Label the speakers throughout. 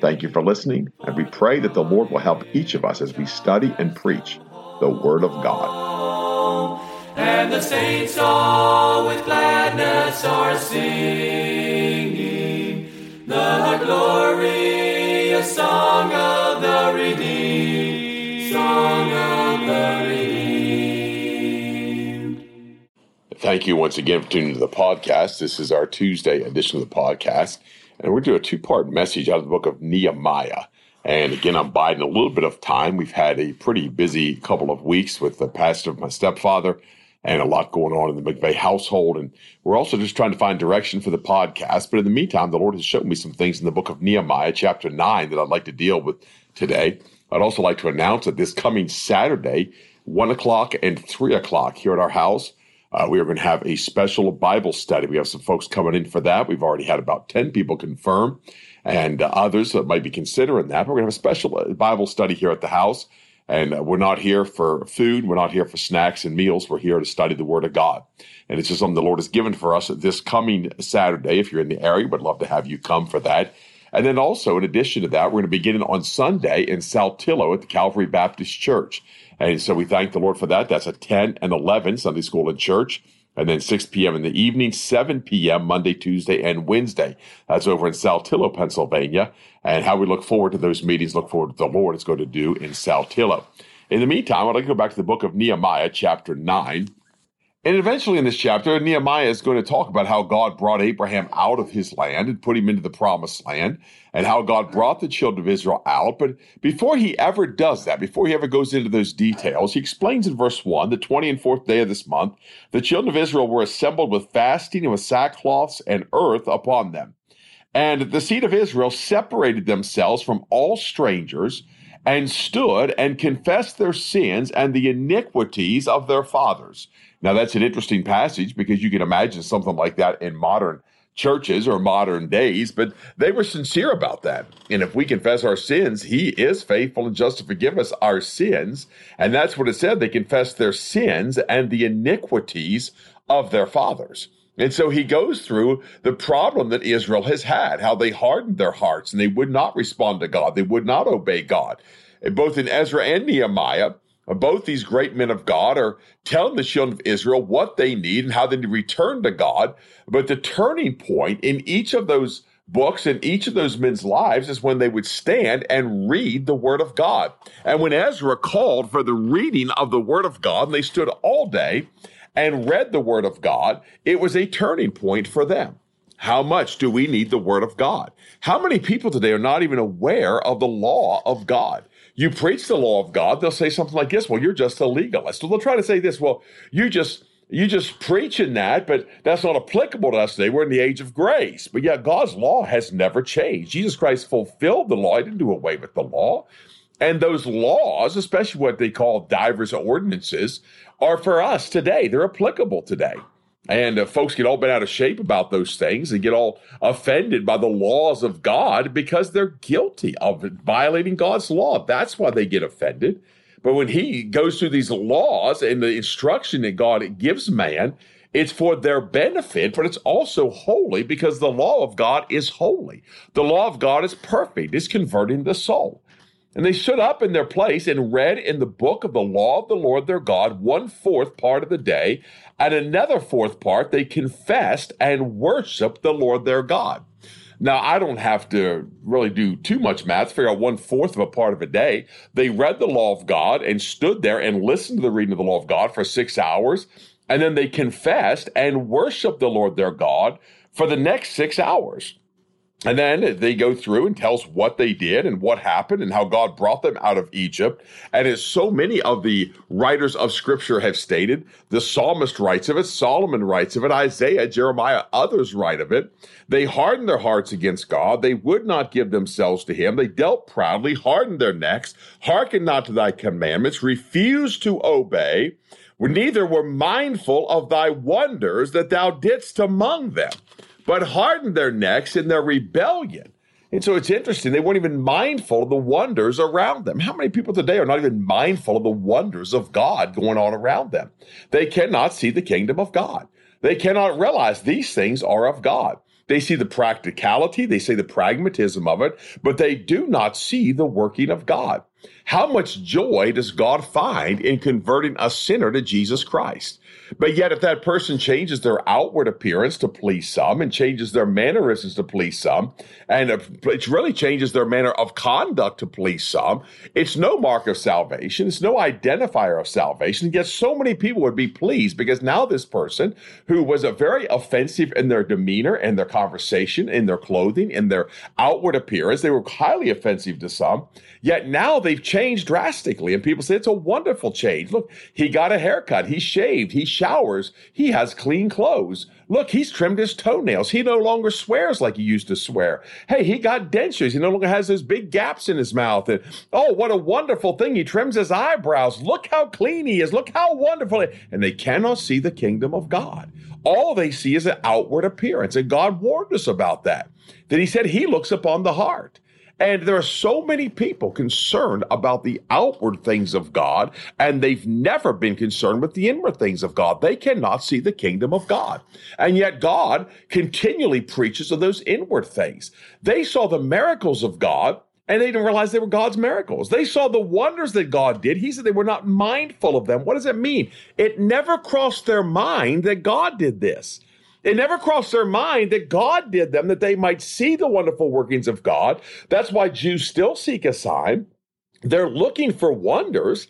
Speaker 1: Thank you for listening, and we pray that the Lord will help each of us as we study and preach the Word of God.
Speaker 2: And the saints all with gladness are singing the glorious song of the redeemed, song of the redeemed.
Speaker 1: Thank you once again for tuning to the podcast. This is our Tuesday edition of the podcast. And we're doing a two part message out of the book of Nehemiah. And again, I'm biding a little bit of time. We've had a pretty busy couple of weeks with the pastor of my stepfather and a lot going on in the McVeigh household. And we're also just trying to find direction for the podcast. But in the meantime, the Lord has shown me some things in the book of Nehemiah, chapter 9, that I'd like to deal with today. I'd also like to announce that this coming Saturday, 1 o'clock and 3 o'clock here at our house, uh, we are going to have a special Bible study. We have some folks coming in for that. We've already had about 10 people confirm and uh, others that might be considering that. We're going to have a special uh, Bible study here at the house. And uh, we're not here for food. We're not here for snacks and meals. We're here to study the Word of God. And it's just something the Lord has given for us this coming Saturday. If you're in the area, we'd love to have you come for that. And then also, in addition to that, we're going to begin on Sunday in Saltillo at the Calvary Baptist Church. And so we thank the Lord for that. That's a 10 and 11 Sunday school and church. And then 6 p.m. in the evening, 7 p.m. Monday, Tuesday, and Wednesday. That's over in Saltillo, Pennsylvania. And how we look forward to those meetings, look forward to the Lord is going to do in Saltillo. In the meantime, I'd like to go back to the book of Nehemiah, chapter 9. And eventually in this chapter, Nehemiah is going to talk about how God brought Abraham out of his land and put him into the promised land and how God brought the children of Israel out. But before he ever does that, before he ever goes into those details, he explains in verse 1 the 20 and 4th day of this month, the children of Israel were assembled with fasting and with sackcloths and earth upon them. And the seed of Israel separated themselves from all strangers and stood and confessed their sins and the iniquities of their fathers. Now, that's an interesting passage because you can imagine something like that in modern churches or modern days, but they were sincere about that. And if we confess our sins, He is faithful and just to forgive us our sins. And that's what it said. They confessed their sins and the iniquities of their fathers. And so he goes through the problem that Israel has had, how they hardened their hearts and they would not respond to God. They would not obey God. Both in Ezra and Nehemiah, both these great men of God are telling the children of Israel what they need and how they need to return to God. But the turning point in each of those books in each of those men's lives is when they would stand and read the Word of God. And when Ezra called for the reading of the Word of God, and they stood all day and read the Word of God, it was a turning point for them. How much do we need the Word of God? How many people today are not even aware of the law of God? You preach the law of God, they'll say something like this, well, you're just a legalist. They'll try to say this, well, you just you just preaching that, but that's not applicable to us today. We're in the age of grace. But yet God's law has never changed. Jesus Christ fulfilled the law. He didn't do away with the law. And those laws, especially what they call divers ordinances, are for us today. They're applicable today. And uh, folks get all bent out of shape about those things and get all offended by the laws of God because they're guilty of violating God's law. That's why they get offended. But when he goes through these laws and the instruction that God gives man, it's for their benefit, but it's also holy because the law of God is holy. The law of God is perfect, it's converting the soul. And they stood up in their place and read in the book of the law of the Lord their God one fourth part of the day, and another fourth part they confessed and worshiped the Lord their God. Now, I don't have to really do too much math, figure out one fourth of a part of a day. They read the law of God and stood there and listened to the reading of the law of God for six hours. And then they confessed and worshiped the Lord their God for the next six hours. And then they go through and tells what they did and what happened and how God brought them out of Egypt. And as so many of the writers of scripture have stated, the psalmist writes of it, Solomon writes of it, Isaiah, Jeremiah, others write of it. They hardened their hearts against God. They would not give themselves to him. They dealt proudly, hardened their necks, hearkened not to thy commandments, refused to obey, neither were mindful of thy wonders that thou didst among them but hardened their necks in their rebellion. And so it's interesting. They weren't even mindful of the wonders around them. How many people today are not even mindful of the wonders of God going on around them? They cannot see the kingdom of God. They cannot realize these things are of God. They see the practicality, they see the pragmatism of it, but they do not see the working of God. How much joy does God find in converting a sinner to Jesus Christ? But yet, if that person changes their outward appearance to please some and changes their mannerisms to please some, and it really changes their manner of conduct to please some, it's no mark of salvation. It's no identifier of salvation. Yet, so many people would be pleased because now this person who was a very offensive in their demeanor and their conversation, in their clothing, in their outward appearance, they were highly offensive to some. Yet now they've changed drastically, and people say it's a wonderful change. Look, he got a haircut, he shaved, he showers, he has clean clothes. Look, he's trimmed his toenails. He no longer swears like he used to swear. Hey, he got dentures. He no longer has those big gaps in his mouth. And oh, what a wonderful thing. He trims his eyebrows. Look how clean he is. Look how wonderful. And they cannot see the kingdom of God. All they see is an outward appearance. And God warned us about that. That he said he looks upon the heart. And there are so many people concerned about the outward things of God, and they've never been concerned with the inward things of God. They cannot see the kingdom of God. And yet God continually preaches of those inward things. They saw the miracles of God, and they didn't realize they were God's miracles. They saw the wonders that God did. He said they were not mindful of them. What does it mean? It never crossed their mind that God did this. It never crossed their mind that God did them, that they might see the wonderful workings of God. That's why Jews still seek a sign. They're looking for wonders.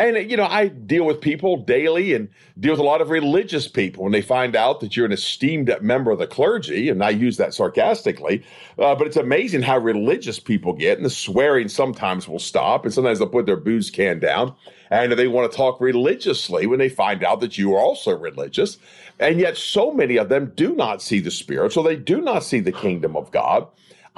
Speaker 1: And, you know, I deal with people daily and deal with a lot of religious people when they find out that you're an esteemed member of the clergy. And I use that sarcastically. Uh, but it's amazing how religious people get. And the swearing sometimes will stop. And sometimes they'll put their booze can down. And they want to talk religiously when they find out that you are also religious. And yet, so many of them do not see the Spirit, so they do not see the kingdom of God.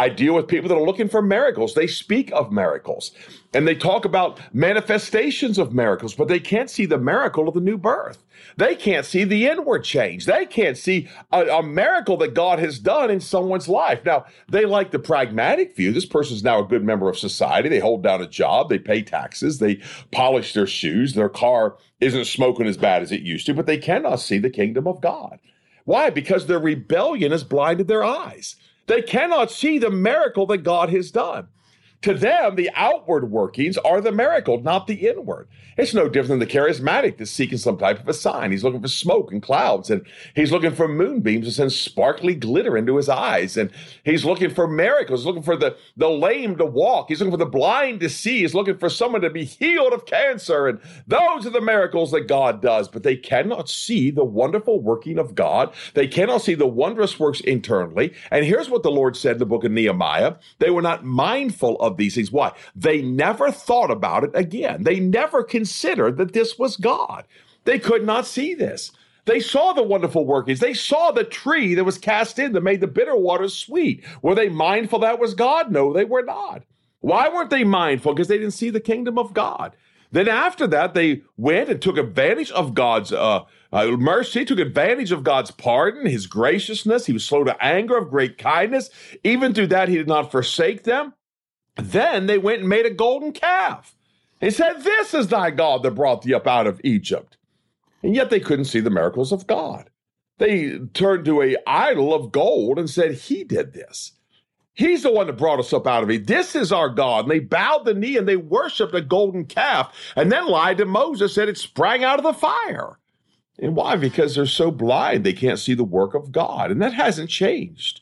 Speaker 1: I deal with people that are looking for miracles. They speak of miracles and they talk about manifestations of miracles, but they can't see the miracle of the new birth. They can't see the inward change. They can't see a, a, miracle that God has done in someone's life. Now, they like the pragmatic view. This person's now a good member of society. They hold down a job, they pay taxes, they polish their shoes, their car isn't smoking as bad as it used to, but they cannot see the kingdom of God. Why? Because their rebellion has blinded their eyes. They cannot see the miracle that God has done. To them, the outward workings are the miracle, not the inward. It's no different than the charismatic that's seeking some type of a sign. He's looking for smoke and clouds, and he's looking for moonbeams to send sparkly glitter into his eyes. And he's looking for miracles, looking for the, the lame to walk. He's looking for the blind to see. He's looking for someone to be healed of cancer. And those are the miracles that God does. But they cannot see the wonderful working of God. They cannot see the wondrous works internally. And here's what the Lord said in the book of Nehemiah they were not mindful of of these things. Why? They never thought about it again. They never considered that this was God. They could not see this. They saw the wonderful workings. They saw the tree that was cast in that made the bitter waters sweet. Were they mindful that was God? No, they were not. Why weren't they mindful? Because they didn't see the kingdom of God. Then after that, they went and took advantage of God's uh, uh, mercy, took advantage of God's pardon, his graciousness. He was slow to anger, of great kindness. Even through that, he did not forsake them. Then they went and made a golden calf. He said, This is thy God that brought thee up out of Egypt. And yet they couldn't see the miracles of God. They turned to a idol of gold and said, He did this. He's the one that brought us up out of Egypt. This is our God. And they bowed the knee and they worshiped a golden calf and then lied to Moses, said it sprang out of the fire. And why? Because they're so blind, they can't see the work of God. And that hasn't changed.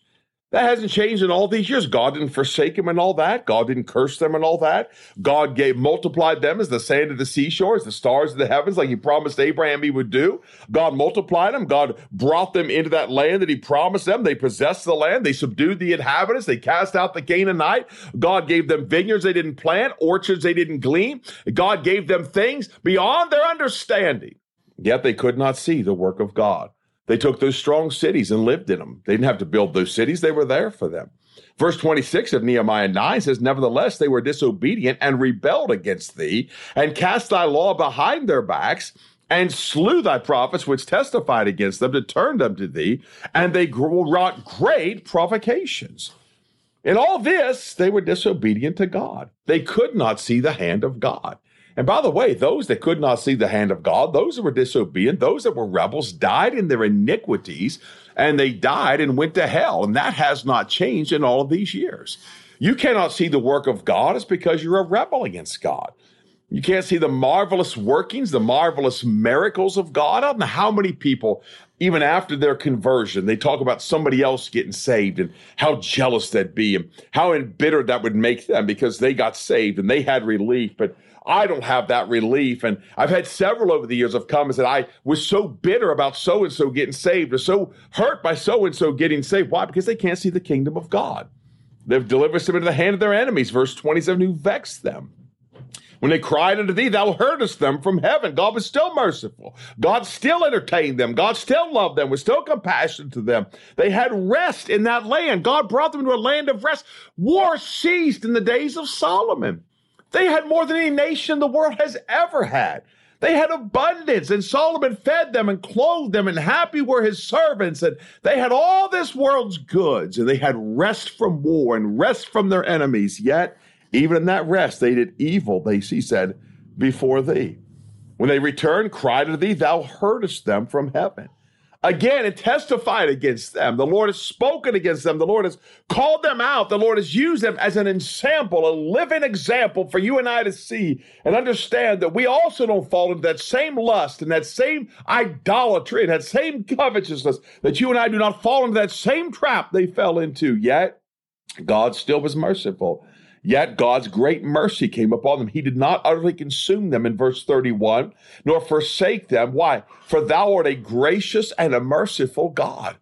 Speaker 1: That hasn't changed in all these years. God didn't forsake them and all that. God didn't curse them and all that. God gave multiplied them as the sand of the seashore, as the stars of the heavens, like He promised Abraham He would do. God multiplied them. God brought them into that land that He promised them. They possessed the land. They subdued the inhabitants. They cast out the Canaanite. God gave them vineyards they didn't plant, orchards they didn't glean. God gave them things beyond their understanding. Yet they could not see the work of God. They took those strong cities and lived in them. They didn't have to build those cities, they were there for them. Verse 26 of Nehemiah 9 says, Nevertheless, they were disobedient and rebelled against thee, and cast thy law behind their backs, and slew thy prophets which testified against them to turn them to thee, and they wrought great provocations. In all this, they were disobedient to God. They could not see the hand of God. And by the way, those that could not see the hand of God, those that were disobedient, those that were rebels, died in their iniquities and they died and went to hell. And that has not changed in all of these years. You cannot see the work of God, it's because you're a rebel against God. You can't see the marvelous workings, the marvelous miracles of God. I don't know how many people, even after their conversion, they talk about somebody else getting saved and how jealous that'd be and how embittered that would make them because they got saved and they had relief. But I don't have that relief. And I've had several over the years come and said, I was so bitter about so and so getting saved or so hurt by so and so getting saved. Why? Because they can't see the kingdom of God. They've delivered them into the hand of their enemies. Verse 27 who vexed them. When they cried unto thee, thou heardest them from heaven. God was still merciful. God still entertained them. God still loved them, was still compassionate to them. They had rest in that land. God brought them to a land of rest. War ceased in the days of Solomon. They had more than any nation the world has ever had. They had abundance, and Solomon fed them and clothed them, and happy were his servants. And they had all this world's goods, and they had rest from war and rest from their enemies. Yet, even in that rest, they did evil, they he said, before thee. When they returned, cried to thee, thou heardest them from heaven. Again, it testified against them. The Lord has spoken against them. The Lord has called them out. The Lord has used them as an example, a living example for you and I to see and understand that we also don't fall into that same lust and that same idolatry and that same covetousness, that you and I do not fall into that same trap they fell into. Yet, God still was merciful. Yet God's great mercy came upon them. He did not utterly consume them in verse 31, nor forsake them. Why? For thou art a gracious and a merciful God.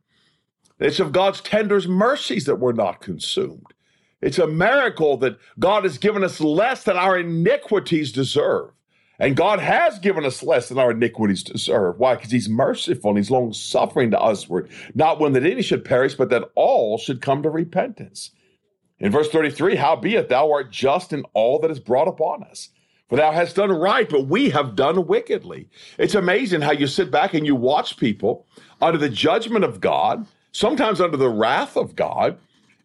Speaker 1: It's of God's tender mercies that we're not consumed. It's a miracle that God has given us less than our iniquities deserve. And God has given us less than our iniquities deserve. Why? Because He's merciful and He's long suffering to usward, not one that any should perish, but that all should come to repentance. In verse 33, howbeit thou art just in all that is brought upon us. For thou hast done right, but we have done wickedly. It's amazing how you sit back and you watch people under the judgment of God, sometimes under the wrath of God,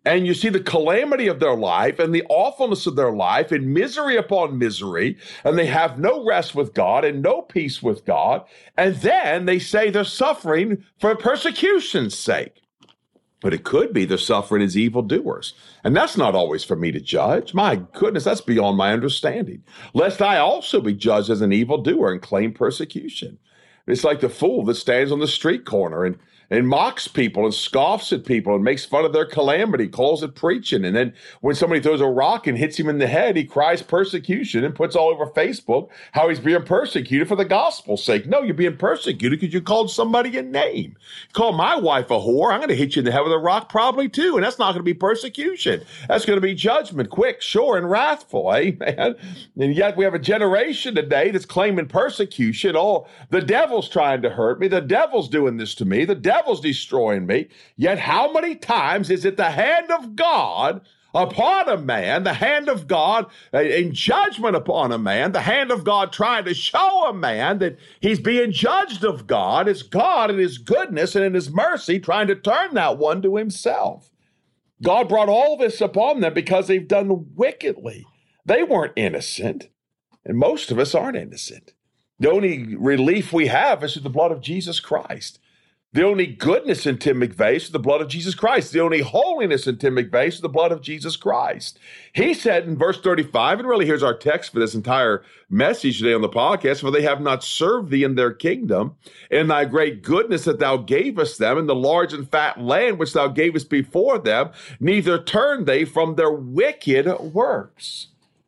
Speaker 1: and you see the calamity of their life and the awfulness of their life and misery upon misery, and they have no rest with God and no peace with God. And then they say they're suffering for persecution's sake. But it could be they're suffering as evildoers. And that's not always for me to judge. My goodness, that's beyond my understanding. Lest I also be judged as an evildoer and claim persecution. It's like the fool that stands on the street corner and and mocks people and scoffs at people and makes fun of their calamity, calls it preaching. And then when somebody throws a rock and hits him in the head, he cries persecution and puts all over Facebook how he's being persecuted for the gospel's sake. No, you're being persecuted because you called somebody a name. Call my wife a whore. I'm going to hit you in the head with a rock probably too. And that's not going to be persecution. That's going to be judgment, quick, sure, and wrathful. Amen. And yet we have a generation today that's claiming persecution. Oh, the devil's trying to hurt me. The devil's doing this to me. The devil devil's destroying me. Yet, how many times is it the hand of God upon a man, the hand of God uh, in judgment upon a man, the hand of God trying to show a man that he's being judged of God? It's God in his goodness and in his mercy trying to turn that one to himself. God brought all this upon them because they've done wickedly. They weren't innocent, and most of us aren't innocent. The only relief we have is through the blood of Jesus Christ. The only goodness in Tim McVeigh is the blood of Jesus Christ. The only holiness in Tim McVeigh is the blood of Jesus Christ. He said in verse 35, and really here's our text for this entire message today on the podcast, for they have not served thee in their kingdom, in thy great goodness that thou gavest them, in the large and fat land which thou gavest before them, neither turned they from their wicked works.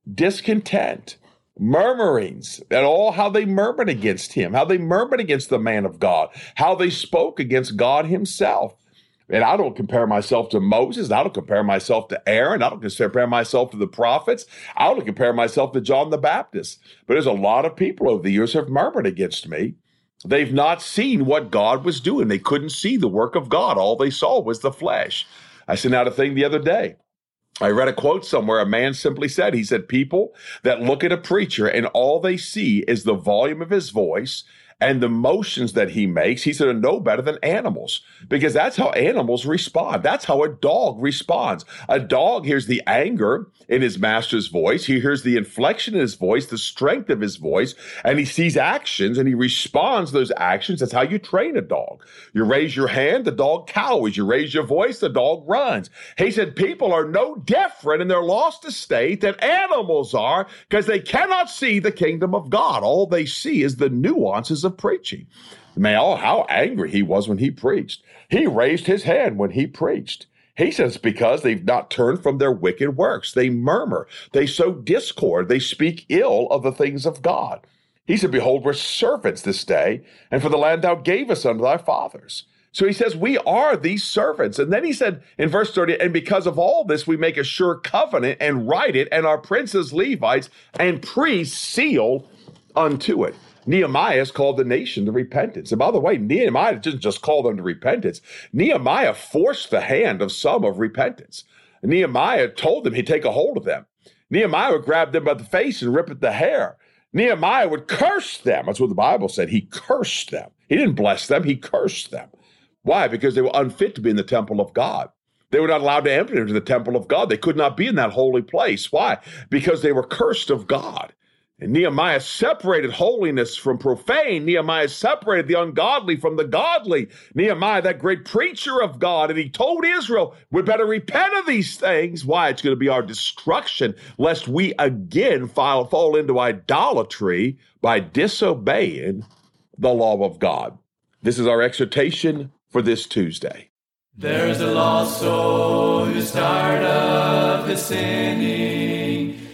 Speaker 1: Discontent murmurings and all how they murmured against him, how they murmured against the man of God, how they spoke against God himself. And I don't compare myself to Moses. I don't compare myself to Aaron. I don't compare myself to the prophets. I don't compare myself to John the Baptist. But there's a lot of people over the years have murmured against me. They've not seen what God was doing. They couldn't see the work of God. All they saw was the flesh. I sent out a thing the other day. I read a quote somewhere. A man simply said, he said, people that look at a preacher and all they see is the volume of his voice and the motions that he makes, he's going to know better than animals because that's how animals respond. That's how a dog responds. A dog hears the anger in his master's voice. He hears the inflection in his voice, the strength of his voice, and he sees actions and he responds to those actions. That's how you train a dog. You raise your hand, the dog cowers. You raise your voice, the dog runs. He said people are no different in their lost estate than animals are because they cannot see the kingdom of God. All they see is the nuances of preaching. Man, oh, how angry he was when he preached. He raised his hand when he preached. He says, because they've not turned from their wicked works. They murmur, they sow discord, they speak ill of the things of God. He said, Behold, we're servants this day, and for the land thou gavest unto thy fathers. So he says, We are these servants. And then he said in verse 30, And because of all this, we make a sure covenant and write it, and our princes, Levites, and priests seal unto it. Nehemiah has called the nation to repentance. And by the way, Nehemiah didn't just call them to repentance. Nehemiah forced the hand of some of repentance. Nehemiah told them he'd take a hold of them. Nehemiah would grab them by the face and rip at the hair. Nehemiah would curse them. That's what the Bible said. He cursed them. He didn't bless them, he cursed them. Why? Because they were unfit to be in the temple of God. They were not allowed to enter into the temple of God. They could not be in that holy place. Why? Because they were cursed of God. And Nehemiah separated holiness from profane. Nehemiah separated the ungodly from the godly. Nehemiah, that great preacher of God, and he told Israel, we better repent of these things. Why? It's going to be our destruction, lest we again fall, fall into idolatry by disobeying the law of God. This is our exhortation for this Tuesday.
Speaker 2: There's a lost soul who's tired of his sinning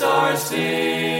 Speaker 2: are singing.